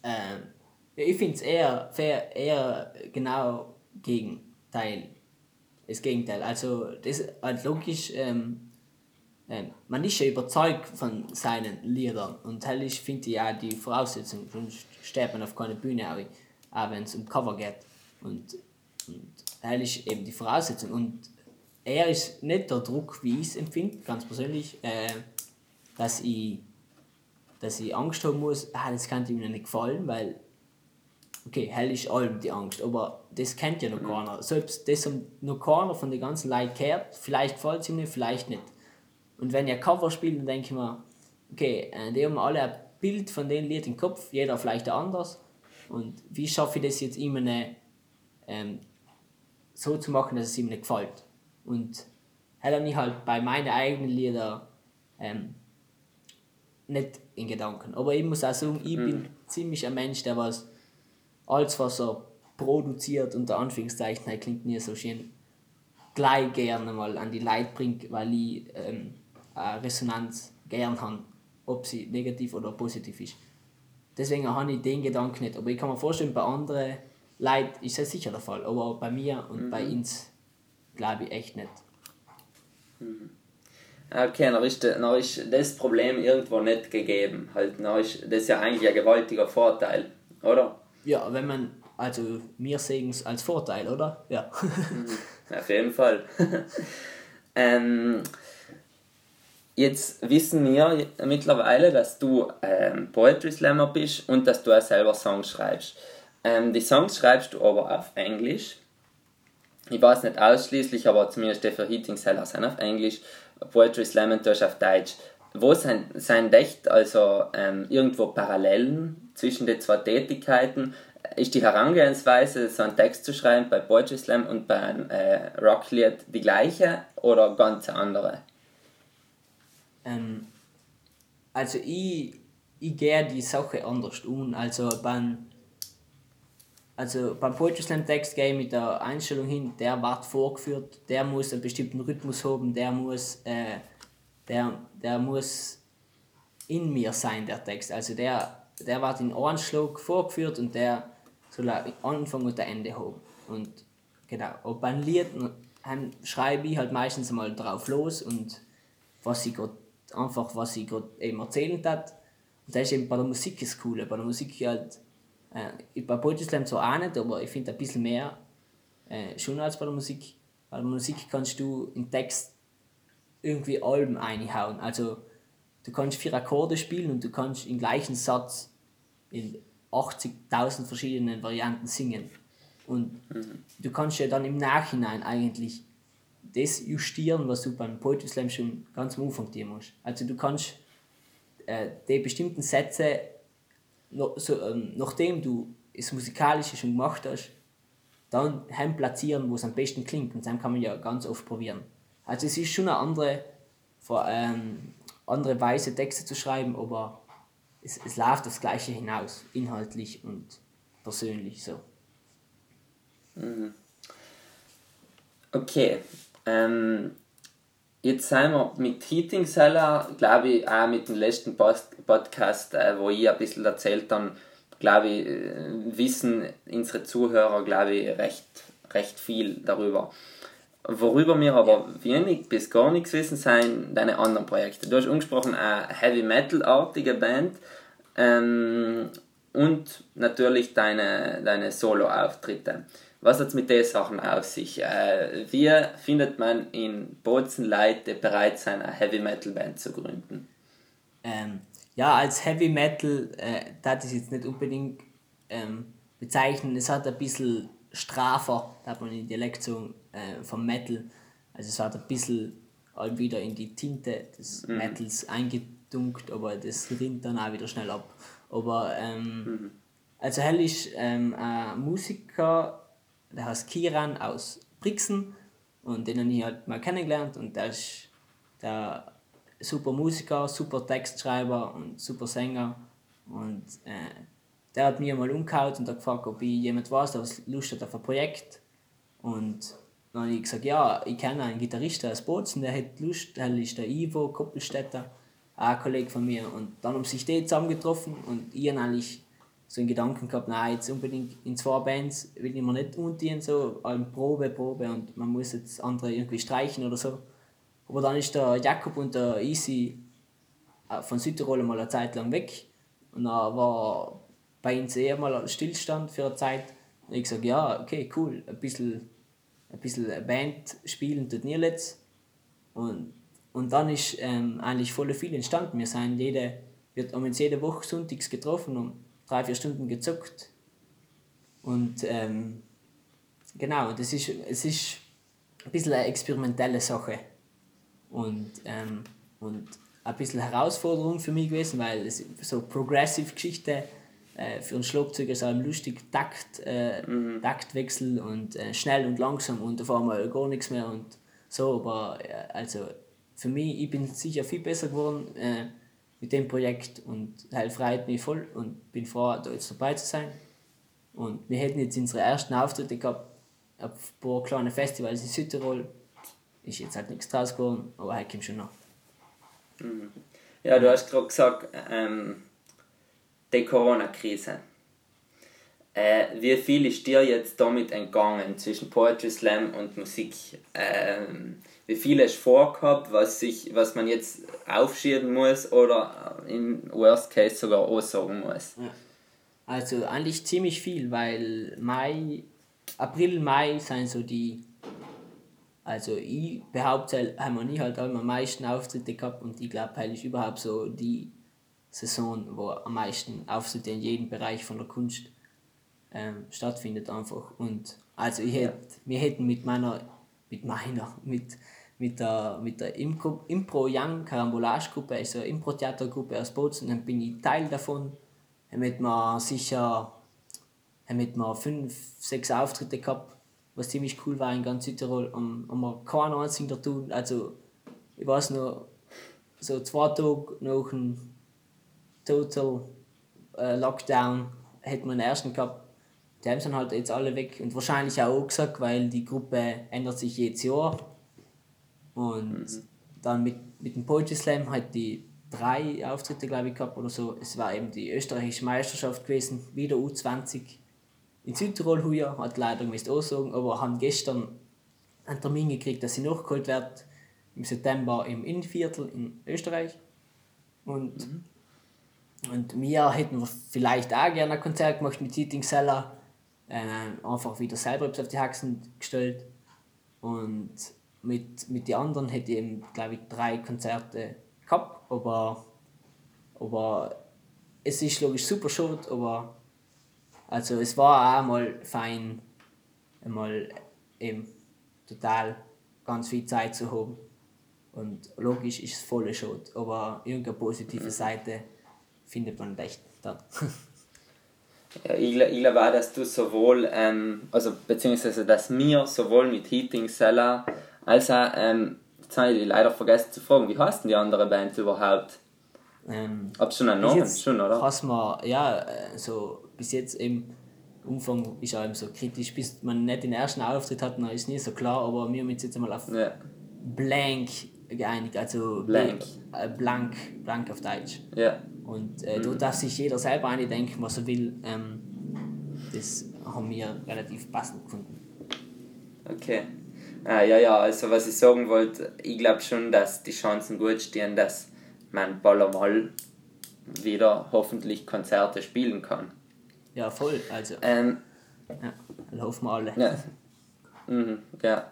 Ähm, ich finde es eher, eher genau Gegenteil das Gegenteil. Also das halt logisch, ähm, man ist ja überzeugt von seinen Liedern und das ist, finde ich, auch die Voraussetzung, sonst steht man auf keine Bühne, auch, auch wenn es um Cover geht. Und, und das ist eben die Voraussetzung. Und er ist nicht der Druck, wie ich es empfinde, ganz persönlich, äh, dass ich dass ich Angst haben muss, ah, das kann ihm nicht gefallen, weil okay, hell ist allem die Angst, aber das kennt ja noch mhm. keiner. Selbst das noch keiner von den ganzen Leuten gehört, vielleicht gefällt es ihm nicht, vielleicht nicht. Und wenn ihr Cover spielt, dann denke ich mir, okay, äh, die haben alle ein Bild von dem Lied im Kopf, jeder vielleicht anders. Und wie schaffe ich das jetzt immer eine, ähm, so zu machen, dass es ihm nicht gefällt? Und hätte ich halt bei meinen eigenen Liedern ähm, nicht in Gedanken. Aber ich muss auch sagen, ich mhm. bin ziemlich ein Mensch, der was alles, was er produziert, unter Anführungszeichen, klingt nie so schön, gleich gerne mal an die Leute bringt, weil ich ähm, eine Resonanz gern habe, ob sie negativ oder positiv ist. Deswegen habe ich den Gedanken nicht. Aber ich kann mir vorstellen, bei anderen Leuten ist das sicher der Fall. Aber bei mir und mhm. bei uns glaube ich echt nicht. Mhm. Okay, dann ist, dann ist das Problem irgendwo nicht gegeben. Halt, dann ist das ist ja eigentlich ein gewaltiger Vorteil, oder? Ja, wenn man, also wir sehen es als Vorteil, oder? Ja. Mhm. Auf jeden Fall. ähm, jetzt wissen wir mittlerweile, dass du ähm, Poetry Slammer bist und dass du auch selber Songs schreibst. Ähm, die Songs schreibst du aber auf Englisch. Ich weiß nicht ausschließlich, aber zumindest die für Heating Seller sind auf Englisch. Poetry Slammer tust auf Deutsch. Wo sind, sind echt also ähm, irgendwo Parallelen zwischen den zwei Tätigkeiten? Ist die Herangehensweise, so einen Text zu schreiben bei Poetry Slam und beim äh, Rocklied die gleiche oder ganz andere? Ähm, also ich, ich gehe die Sache anders um. Also beim, also beim Poetry Slam Text gehe ich mit der Einstellung hin, der wird vorgeführt, der muss einen bestimmten Rhythmus haben, der muss, äh, der, der muss in mir sein, der Text. Also der der wird in einen Schlag vorgeführt und der soll Anfang und Ende haben. Und genau, und beim Lied schreibe ich halt meistens mal drauf los und was ich gerade einfach, was ich gerade eben erzählen hat. Und das ist eben bei der Musik das Coole. Bei der Musik halt, äh, bei Poetry Slam zwar auch nicht, aber ich finde ein bisschen mehr äh, schon als bei der Musik. Bei der Musik kannst du im Text irgendwie Alben einhauen. Also du kannst vier Akkorde spielen und du kannst im gleichen Satz in 80.000 verschiedenen Varianten singen. Und mhm. du kannst ja dann im Nachhinein eigentlich das justieren, was du beim Poetry Slam schon ganz am Anfang dir musst. Also du kannst äh, die bestimmten Sätze, noch, so, ähm, nachdem du das Musikalische schon gemacht hast, dann heim platzieren, wo es am besten klingt. Und dann kann man ja ganz oft probieren. Also es ist schon eine andere, ähm, andere Weise, Texte zu schreiben, aber es, es läuft das Gleiche hinaus, inhaltlich und persönlich so. Mhm. Okay. Ähm, jetzt sind wir mit Heating Seller, glaube ich, auch mit dem letzten Podcast, äh, wo ich ein bisschen erzählt dann glaube ich, äh, wissen unsere Zuhörer, glaube ich, recht, recht viel darüber. Worüber wir aber wenig bis gar nichts wissen, sind deine anderen Projekte. Du hast angesprochen, eine Heavy Metal-artige Band ähm, und natürlich deine, deine Solo-Auftritte. Was hat es mit den Sachen auf sich? Äh, wie findet man in Bozen Leute bereit sein, eine Heavy Metal Band zu gründen? Ähm, ja, als Heavy Metal, äh, das ist jetzt nicht unbedingt ähm, bezeichnen. Es hat ein bisschen strafer, da hat man in die Lektion äh, vom Metal. Also es hat ein bisschen halt wieder in die Tinte des mhm. Metals eingedunkt, aber das rinnt dann auch wieder schnell ab. Aber ähm, mhm. also Hell ist ähm, ein Musiker, der heißt Kiran aus Brixen und den habe ich halt mal kennengelernt und der ist der super Musiker, super Textschreiber und super Sänger. Und äh, der hat mir mal umgehauen und hat gefragt, ob ich jemand weiß, der Lust hat auf ein Projekt. Und dann habe ich gesagt, ja, ich kenne einen Gitarristen aus Bozen, der hat Lust, der ist der Ivo Koppelstädter, auch ein Kollege von mir. Und dann haben sich die zusammengetroffen und ich eigentlich so einen Gedanken gehabt, nein, jetzt unbedingt in zwei Bands will ich mir nicht unten so, Probe, Probe und man muss jetzt andere irgendwie streichen oder so. Aber dann ist der Jakob und der Easy äh, von Südtirol mal eine Zeit lang weg. Und dann war bei uns eher mal ein Stillstand für eine Zeit. Und ich gesagt, ja, okay, cool, ein bisschen, ein bisschen Band spielen tut nie letzt. Und, und dann ist ähm, eigentlich voll viel entstanden. Wir sind jede, wir haben uns jede Woche sonntags getroffen und drei, vier Stunden gezockt. Und ähm, genau, das ist, es ist ein bisschen eine experimentelle Sache und, ähm, und ein bisschen Herausforderung für mich gewesen, weil es so progressive Geschichte äh, für einen Schlagzeuger ist auch lustig Takt, äh, mhm. Taktwechsel und äh, schnell und langsam und auf einmal gar nichts mehr und so, aber äh, also für mich, ich bin sicher viel besser geworden äh, mit dem Projekt und halt freut mich voll und bin froh, da jetzt dabei zu sein. Und wir hätten jetzt unsere ersten Auftritte gehabt auf ein paar kleine Festivals in Südtirol ist jetzt halt nichts draus geworden, aber heute kommt schon noch. Mhm. Ja, du hast gerade gesagt, ähm, die Corona-Krise. Äh, wie viel ist dir jetzt damit entgangen zwischen Poetry Slam und Musik? Ähm, wie viel hast du vorgehabt, was, sich, was man jetzt aufschieben muss oder im Worst Case sogar aussagen muss? Ja. Also eigentlich ziemlich viel, weil Mai, April, Mai sind so die also ich behaupte, haben wir nie halt am meisten Auftritte gehabt und ich glaube, halt ist überhaupt so die Saison, wo am meisten Auftritte in jedem Bereich von der Kunst ähm, stattfindet einfach. Und also ich hätte, wir hätten mit meiner, mit meiner, mit, mit der, mit der Impro, Impro Young Karambolage Gruppe, also Impro Theatergruppe aus Bozen, dann bin ich Teil davon. Hätten wir sicher, haben wir fünf, sechs Auftritte gehabt was ziemlich cool war in ganz Südtirol, um, um wir keinen einzigen da tun. Also, ich weiß noch, so zwei Tage nach dem Total äh, Lockdown hätten wir den ersten gehabt. Die haben sind halt jetzt alle weg und wahrscheinlich auch gesagt, weil die Gruppe ändert sich jedes Jahr. Und mhm. dann mit, mit dem Poetry Slam hat die drei Auftritte, glaube ich, gehabt oder so. Es war eben die österreichische Meisterschaft gewesen, wieder U20 in Südtirol heuer, hat leider müsst auch sagen, aber haben gestern einen Termin gekriegt, dass sie nachgeholt wird im September im Innenviertel in Österreich. Und, mhm. und wir hätten vielleicht auch gerne ein Konzert gemacht mit Eating Seller, äh, einfach wieder selber auf die Haxen gestellt. Und mit, mit den anderen hätte ich eben, glaube ich, drei Konzerte gehabt, aber, aber es ist logisch super schade, aber also es war auch mal fein, einmal eben total ganz viel Zeit zu haben. Und logisch ist es voll Schot, aber irgendeine positive Seite findet man echt dann. Ja, ich, ich glaube auch, dass du sowohl, ähm, also beziehungsweise dass mir sowohl mit Heating, Seller, als auch, ähm, jetzt habe ich leider vergessen zu fragen, wie heißt denn die andere Band überhaupt? Ähm, Hab's schon einen Namen? Schon, oder? Hast man, ja, äh, so bis jetzt im Umfang ist auch eben so kritisch, bis man nicht den ersten Auftritt hat, dann ist nie so klar, aber wir haben uns jetzt einmal auf Ja, Blank geeinigt, also Blank. äh, blank, blank auf Deutsch. ja. Und äh, da darf sich jeder selber eine denken, was er will. Ähm, das haben wir relativ passend gefunden. Okay. Ah, ja, ja, also was ich sagen wollte, ich glaube schon, dass die Chancen gut stehen, dass man bald wieder hoffentlich Konzerte spielen kann. Ja, voll. Also, Ähm, ja, hoffen wir alle. ja. Mhm, ja.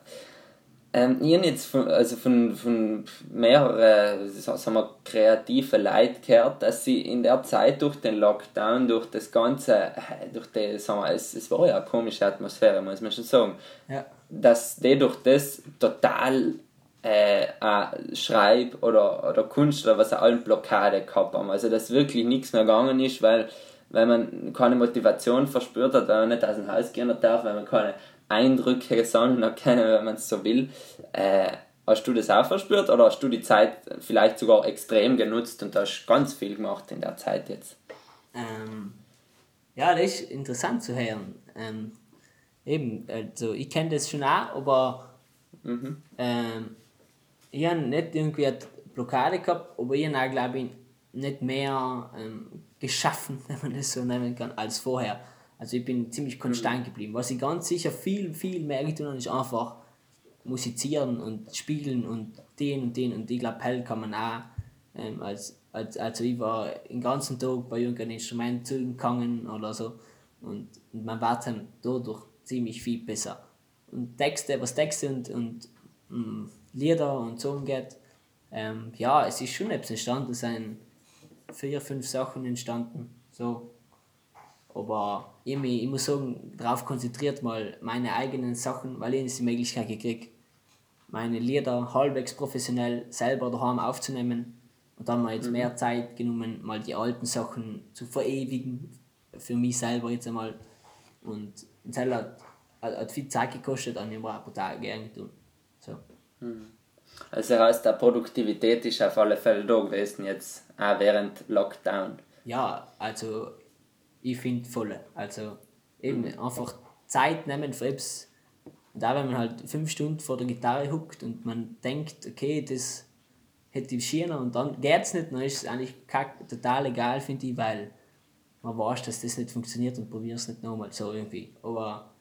Ähm, ich habe jetzt von, also von, von mehreren sagen wir, kreative Leuten gehört, dass sie in der Zeit durch den Lockdown, durch das Ganze, äh, durch die, sagen wir, es, es war ja eine komische Atmosphäre, muss man schon sagen, Ja, dass die durch das total äh, Schreib- oder, oder Kunst oder was auch alle Blockade gehabt haben. Also dass wirklich nichts mehr gegangen ist, weil, weil man keine Motivation verspürt hat, weil man nicht aus dem Haus gehen darf, weil man keine Eindrücke gesammelt hat, können, wenn man es so will. Äh, hast du das auch verspürt oder hast du die Zeit vielleicht sogar extrem genutzt und hast ganz viel gemacht in der Zeit jetzt? ähm, ja, das ist interessant zu hören. Ähm, eben, also ich kenne das schon auch, aber ähm, ich habe nicht irgendwie eine Blockade gehabt, aber ich habe glaube ich, nicht mehr ähm, geschaffen, wenn man das so nennen kann, als vorher. Also ich bin ziemlich konstant geblieben. Was ich ganz sicher viel, viel mehr getan habe, ist einfach musizieren und spielen und den und den. Und ich glaube, Hell kann man auch, ähm, als, als, also ich war den ganzen Tag bei irgendeinem Instrument zugegangen oder so. Und, und man wird dann dadurch ziemlich viel besser. Und Texte, was Texte und, und mh, Lieder und so geht, ähm, ja, es ist schon etwas entstanden, es sind vier, fünf Sachen entstanden. So. Aber ich, mich, ich muss sagen, darauf konzentriert mal meine eigenen Sachen, weil ich die Möglichkeit gekriegt meine Lieder halbwegs professionell selber daheim aufzunehmen. Und dann mal jetzt mehr Zeit genommen, mal die alten Sachen zu verewigen, für mich selber jetzt einmal. Und das hat, hat, hat viel Zeit gekostet, und ich war brutal gern tun. So. Also heißt, der Produktivität ist auf alle Fälle da gewesen jetzt, auch während Lockdown. Ja, also ich finde voll. Also eben einfach Zeit nehmen für etwas. Und auch wenn man halt fünf Stunden vor der Gitarre huckt und man denkt, okay, das hätte ich schöner und dann geht's nicht, dann ist es eigentlich kack, total egal, finde ich, weil man weiß, dass das nicht funktioniert und probiert es nicht nochmal so irgendwie. Aber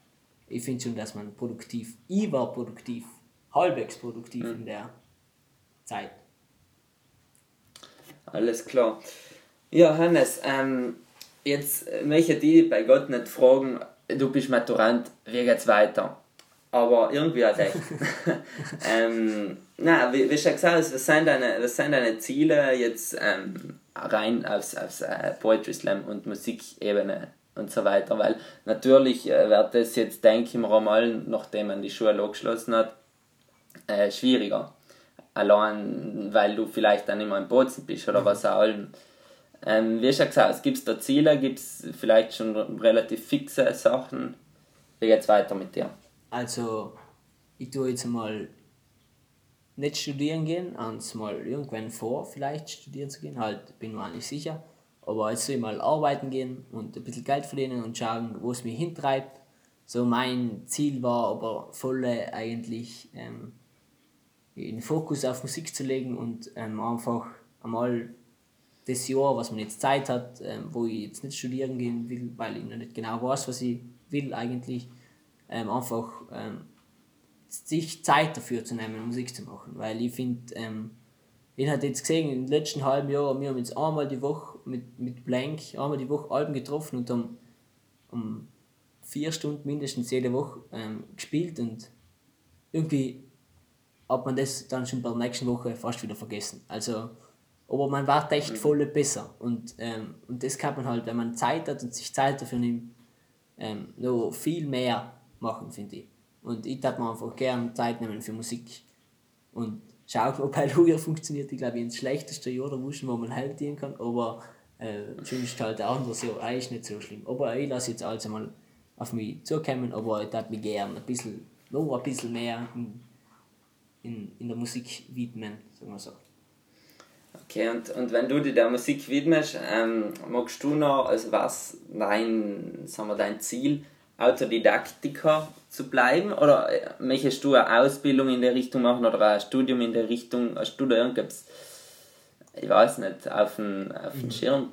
ich finde schon, dass man produktiv, ich war produktiv, halbwegs produktiv in der Zeit. Alles klar. Ja, Hannes, ähm, jetzt möchte ich bei Gott nicht fragen, du bist Maturant, wie geht's weiter? Aber irgendwie auch echt. ähm, na, wie, wie schon gesagt, was sind deine, was sind deine Ziele jetzt ähm, rein aufs, aufs äh, Poetry Slam und Musikebene und so weiter? Weil natürlich äh, wird das jetzt, denke ich mir einmal, nachdem man die Schule angeschlossen hat, äh, schwieriger. Allein, weil du vielleicht dann immer im Bozen bist oder was auch immer. Ähm, wie schon gesagt, gibt es da Ziele, gibt es vielleicht schon relativ fixe Sachen. Wie geht's weiter mit dir? Also, ich tue jetzt mal nicht studieren gehen, ans mal irgendwann vor, vielleicht studieren zu gehen, halt, bin mir nicht sicher. Aber jetzt will ich mal arbeiten gehen und ein bisschen Geld verdienen und schauen, wo es mich hintreibt. So mein Ziel war aber voll eigentlich ähm, den Fokus auf Musik zu legen und ähm, einfach einmal das Jahr, was man jetzt Zeit hat, ähm, wo ich jetzt nicht studieren gehen will, weil ich noch nicht genau weiß, was ich will eigentlich, ähm, einfach ähm, sich Zeit dafür zu nehmen, Musik zu machen. Weil ich finde, ähm, ich habe jetzt gesehen, im letzten halben Jahr, wir haben jetzt einmal die Woche mit, mit Blank, einmal die Woche Alben getroffen und haben um vier Stunden mindestens jede Woche ähm, gespielt und irgendwie hat man das dann schon bei der nächsten Woche fast wieder vergessen. Also, aber man war echt voll besser. Und, ähm, und das kann man halt, wenn man Zeit hat und sich Zeit dafür nimmt, ähm, noch viel mehr machen, finde ich. Und ich darf mir einfach gerne Zeit nehmen für Musik. Und schauen, ob halt früher funktioniert. Ich glaube, ins schlechteste Jahr der Wuschen, wo man halt dienen kann. Aber äh, sonst halt ein anderes Jahr eigentlich nicht so schlimm. Aber ich lasse jetzt also mal auf mich zukommen, aber ich darf mich gerne ein bisschen, noch ein bisschen mehr in, in, in der Musik widmen, sagen wir so. Okay, und, und wenn du dir der Musik widmest, ähm, magst du noch, also was dein, sagen wir, dein Ziel, Autodidaktiker zu bleiben? Oder äh, möchtest du eine Ausbildung in der Richtung machen oder ein Studium in der Richtung? Hast du da irgendwas, ich weiß nicht, auf dem, auf dem Schirm?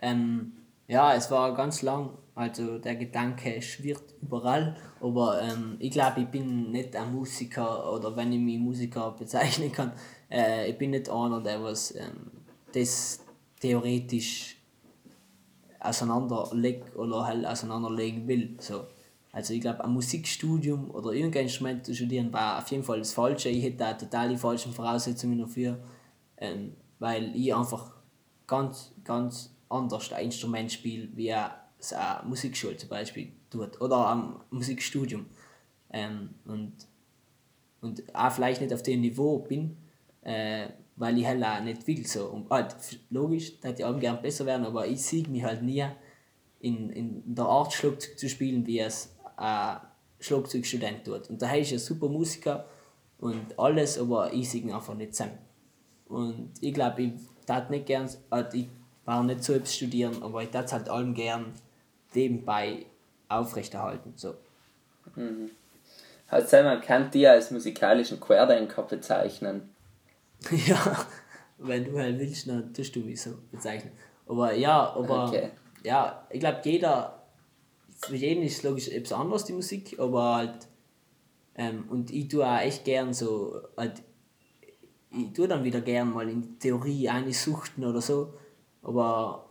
Ähm, ja, es war ganz lang, also der Gedanke schwirrt überall, aber ähm, ich glaube, ich bin nicht ein Musiker oder wenn ich mich Musiker bezeichnen kann, äh, ich bin nicht einer, der was ähm, das theoretisch auseinanderlegt oder halt auseinanderlegen will. So. Also ich glaube, ein Musikstudium oder irgendein Instrument zu studieren war auf jeden Fall das Falsche. Ich hätte da total die falschen Voraussetzungen dafür, ähm, weil ich einfach ganz, ganz anders ein Instrument spiele, wie eine Musikschule zum Beispiel tut oder am Musikstudium. Ähm, und, und auch vielleicht nicht auf dem Niveau bin, äh, weil ich halt auch nicht will. So. Und halt, logisch, da hätte ich auch gerne besser werden, aber ich sehe mich halt nie in, in der Art Schlagzeug zu spielen, wie es ein Schlagzeugstudent tut. Und daher ist er ein super Musiker und alles, aber ich sehe ihn einfach nicht zusammen. Und ich glaube, ich tat nicht gern, also ich war nicht selbst studieren, aber ich tat halt allem gern nebenbei aufrechterhalten. So. Mhm. Also man kann dich als musikalischen Querdenker bezeichnen. ja, wenn du halt willst, dann tust du mich so bezeichnen. Aber ja, aber okay. ja, ich glaube, jeder, für jeden ist logisch etwas anderes, die Musik, aber halt, ähm, und ich tue auch echt gern so, halt, ich tue dann wieder gern mal in die Theorie eine suchten oder so, aber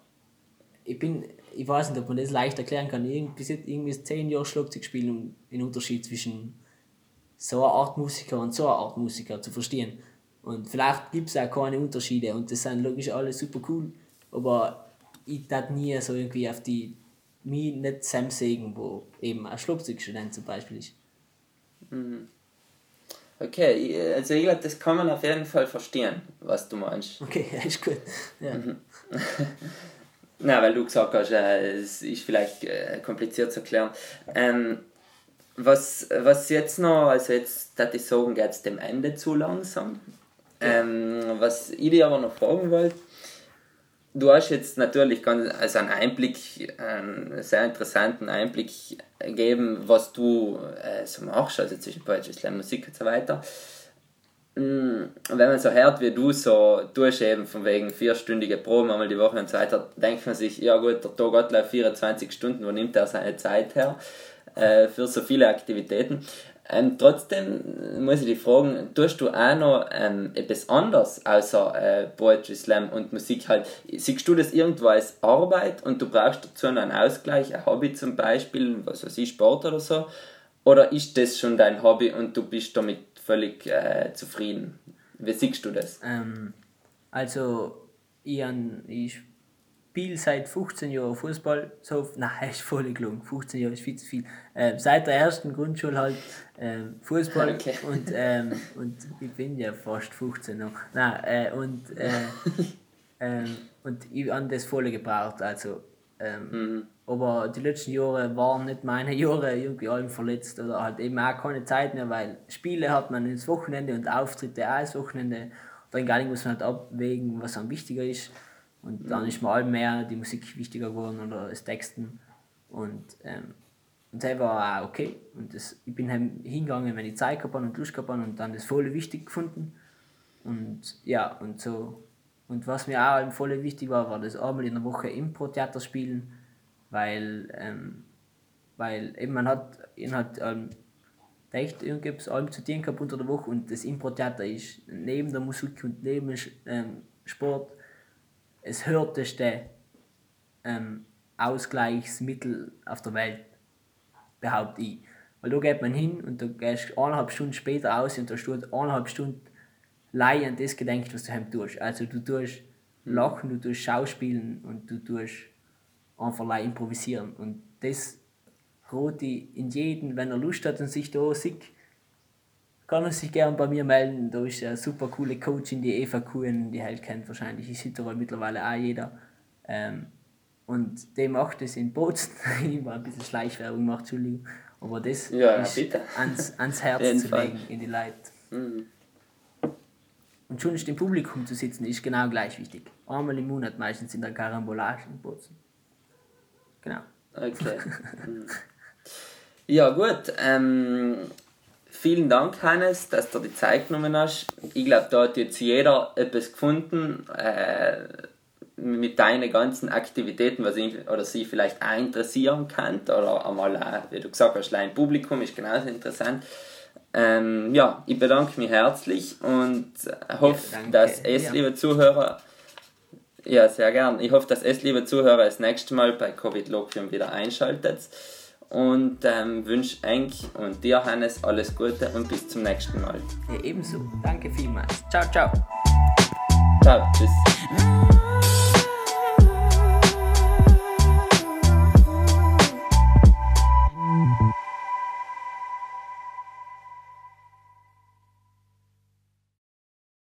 ich bin, ich weiß nicht, ob man das leicht erklären kann. Bis jetzt irgendwie zehn Jahre Schlagzeug spielen, um den Unterschied zwischen so einer Art Musiker und so einer Art Musiker zu verstehen. Und vielleicht gibt es auch keine Unterschiede und das sind logisch alle super cool, aber ich darf nie so irgendwie auf die mich nicht Sam sägen, wo eben ein Schlagzeugstudent zum Beispiel ist. Mhm. Okay, also ich glaube, das kann man auf jeden Fall verstehen, was du meinst. Okay, ist gut. Ja. Mhm. Na, weil du gesagt hast, äh, es ist vielleicht äh, kompliziert zu erklären. Ähm, was, was jetzt noch, also jetzt, dass ich sagen, geht es dem Ende zu langsam. Ähm, was ich dir aber noch fragen wollte, du hast jetzt natürlich ganz, also einen Einblick, einen sehr interessanten Einblick gegeben, was du äh, so machst, also zwischen Poetry Slam, Musik und so weiter. Mm, wenn man so hört, wie du so tust, eben von wegen vierstündige Proben einmal die Woche und so weiter, denkt man sich, ja gut, der Tag hat 24 Stunden, wo nimmt er seine Zeit her äh, für so viele Aktivitäten? Ähm, trotzdem muss ich dich fragen, tust du auch noch ähm, etwas anderes außer äh, Poetry Slam und Musik halt? Siehst du das irgendwo als Arbeit und du brauchst dazu noch einen Ausgleich, ein Hobby zum Beispiel, was weiß ich, Sport oder so? Oder ist das schon dein Hobby und du bist damit völlig äh, zufrieden? Wie siehst du das? Ähm, also, ich, ich spiele seit 15 Jahren Fußball. So, nein, ist voll gelungen. 15 Jahre ist viel zu viel. Ähm, seit der ersten Grundschule halt ähm, Fußball okay. und, ähm, und ich bin ja fast 15 noch. Nein, äh, und, äh, ähm, und ich habe das voll gebraucht. Also, ähm, mhm. Aber die letzten Jahre waren nicht meine Jahre, irgendwie allem verletzt oder halt eben auch keine Zeit mehr, weil Spiele hat man ins Wochenende und Auftritte auch ins Wochenende. Dann gar nicht muss man halt abwägen, was am wichtiger ist. Und dann ist mir allem mehr die Musik wichtiger geworden oder das Texten. Und, ähm, und das war auch okay. Und das, ich bin hingegangen, wenn ich Zeit gehabt und Lust gehabt und dann das voll wichtig gefunden. Und ja, und so. Und was mir auch voll wichtig war, war das einmal in der Woche Impro-Theater spielen, weil, ähm, weil eben man hat, man hat ähm, echt irgendwas allem zu tun gehabt unter der Woche und das Impro-Theater ist neben der Musik und neben ähm, Sport das härteste ähm, Ausgleichsmittel auf der Welt, behaupte ich. Weil da geht man hin und du gehst eineinhalb Stunden später aus und da steht eineinhalb Stunden Leih an das gedenkt, was du heim tust. Also du tust hm. lachen, du tust schauspielen und du tust einfach improvisieren. Und das Roti in jeden, wenn er Lust hat und sich da sieht, kann er sich gerne bei mir melden. Da ist eine super coole Coachin, die Eva Kuhn, die halt kennt wahrscheinlich in Südtirol mittlerweile auch jeder. Ähm, und der macht das in Bozen. ich war ein bisschen Schleichwerbung gemacht, Entschuldigung. Aber das Ja, ist bitte. ans, ans Herz zu legen, in die Leute. Mhm. Und schon im Publikum zu sitzen, ist genau gleich wichtig. Einmal im Monat meistens in der Karambolage in Bozen. Genau. Okay. Mhm. Ja, gut. Ähm, vielen Dank, Hannes, dass du die Zeit genommen hast. Ich glaube, da hat jetzt jeder etwas gefunden äh, mit deinen ganzen Aktivitäten, was ihn oder sie vielleicht auch interessieren kann. Oder einmal, auch, wie du gesagt hast, ein Publikum ist genauso interessant. Ähm, ja, ich bedanke mich herzlich und hoffe, Ja, dass es, Ja. liebe Zuhörer, ja, sehr gern. Ich hoffe, dass es, liebe Zuhörer, das nächste Mal bei Covid Loquium wieder einschaltet. Und ähm, wünsche Enk und dir, Hannes, alles Gute und bis zum nächsten Mal. Ja, ebenso. Danke vielmals. Ciao, ciao. Ciao, tschüss.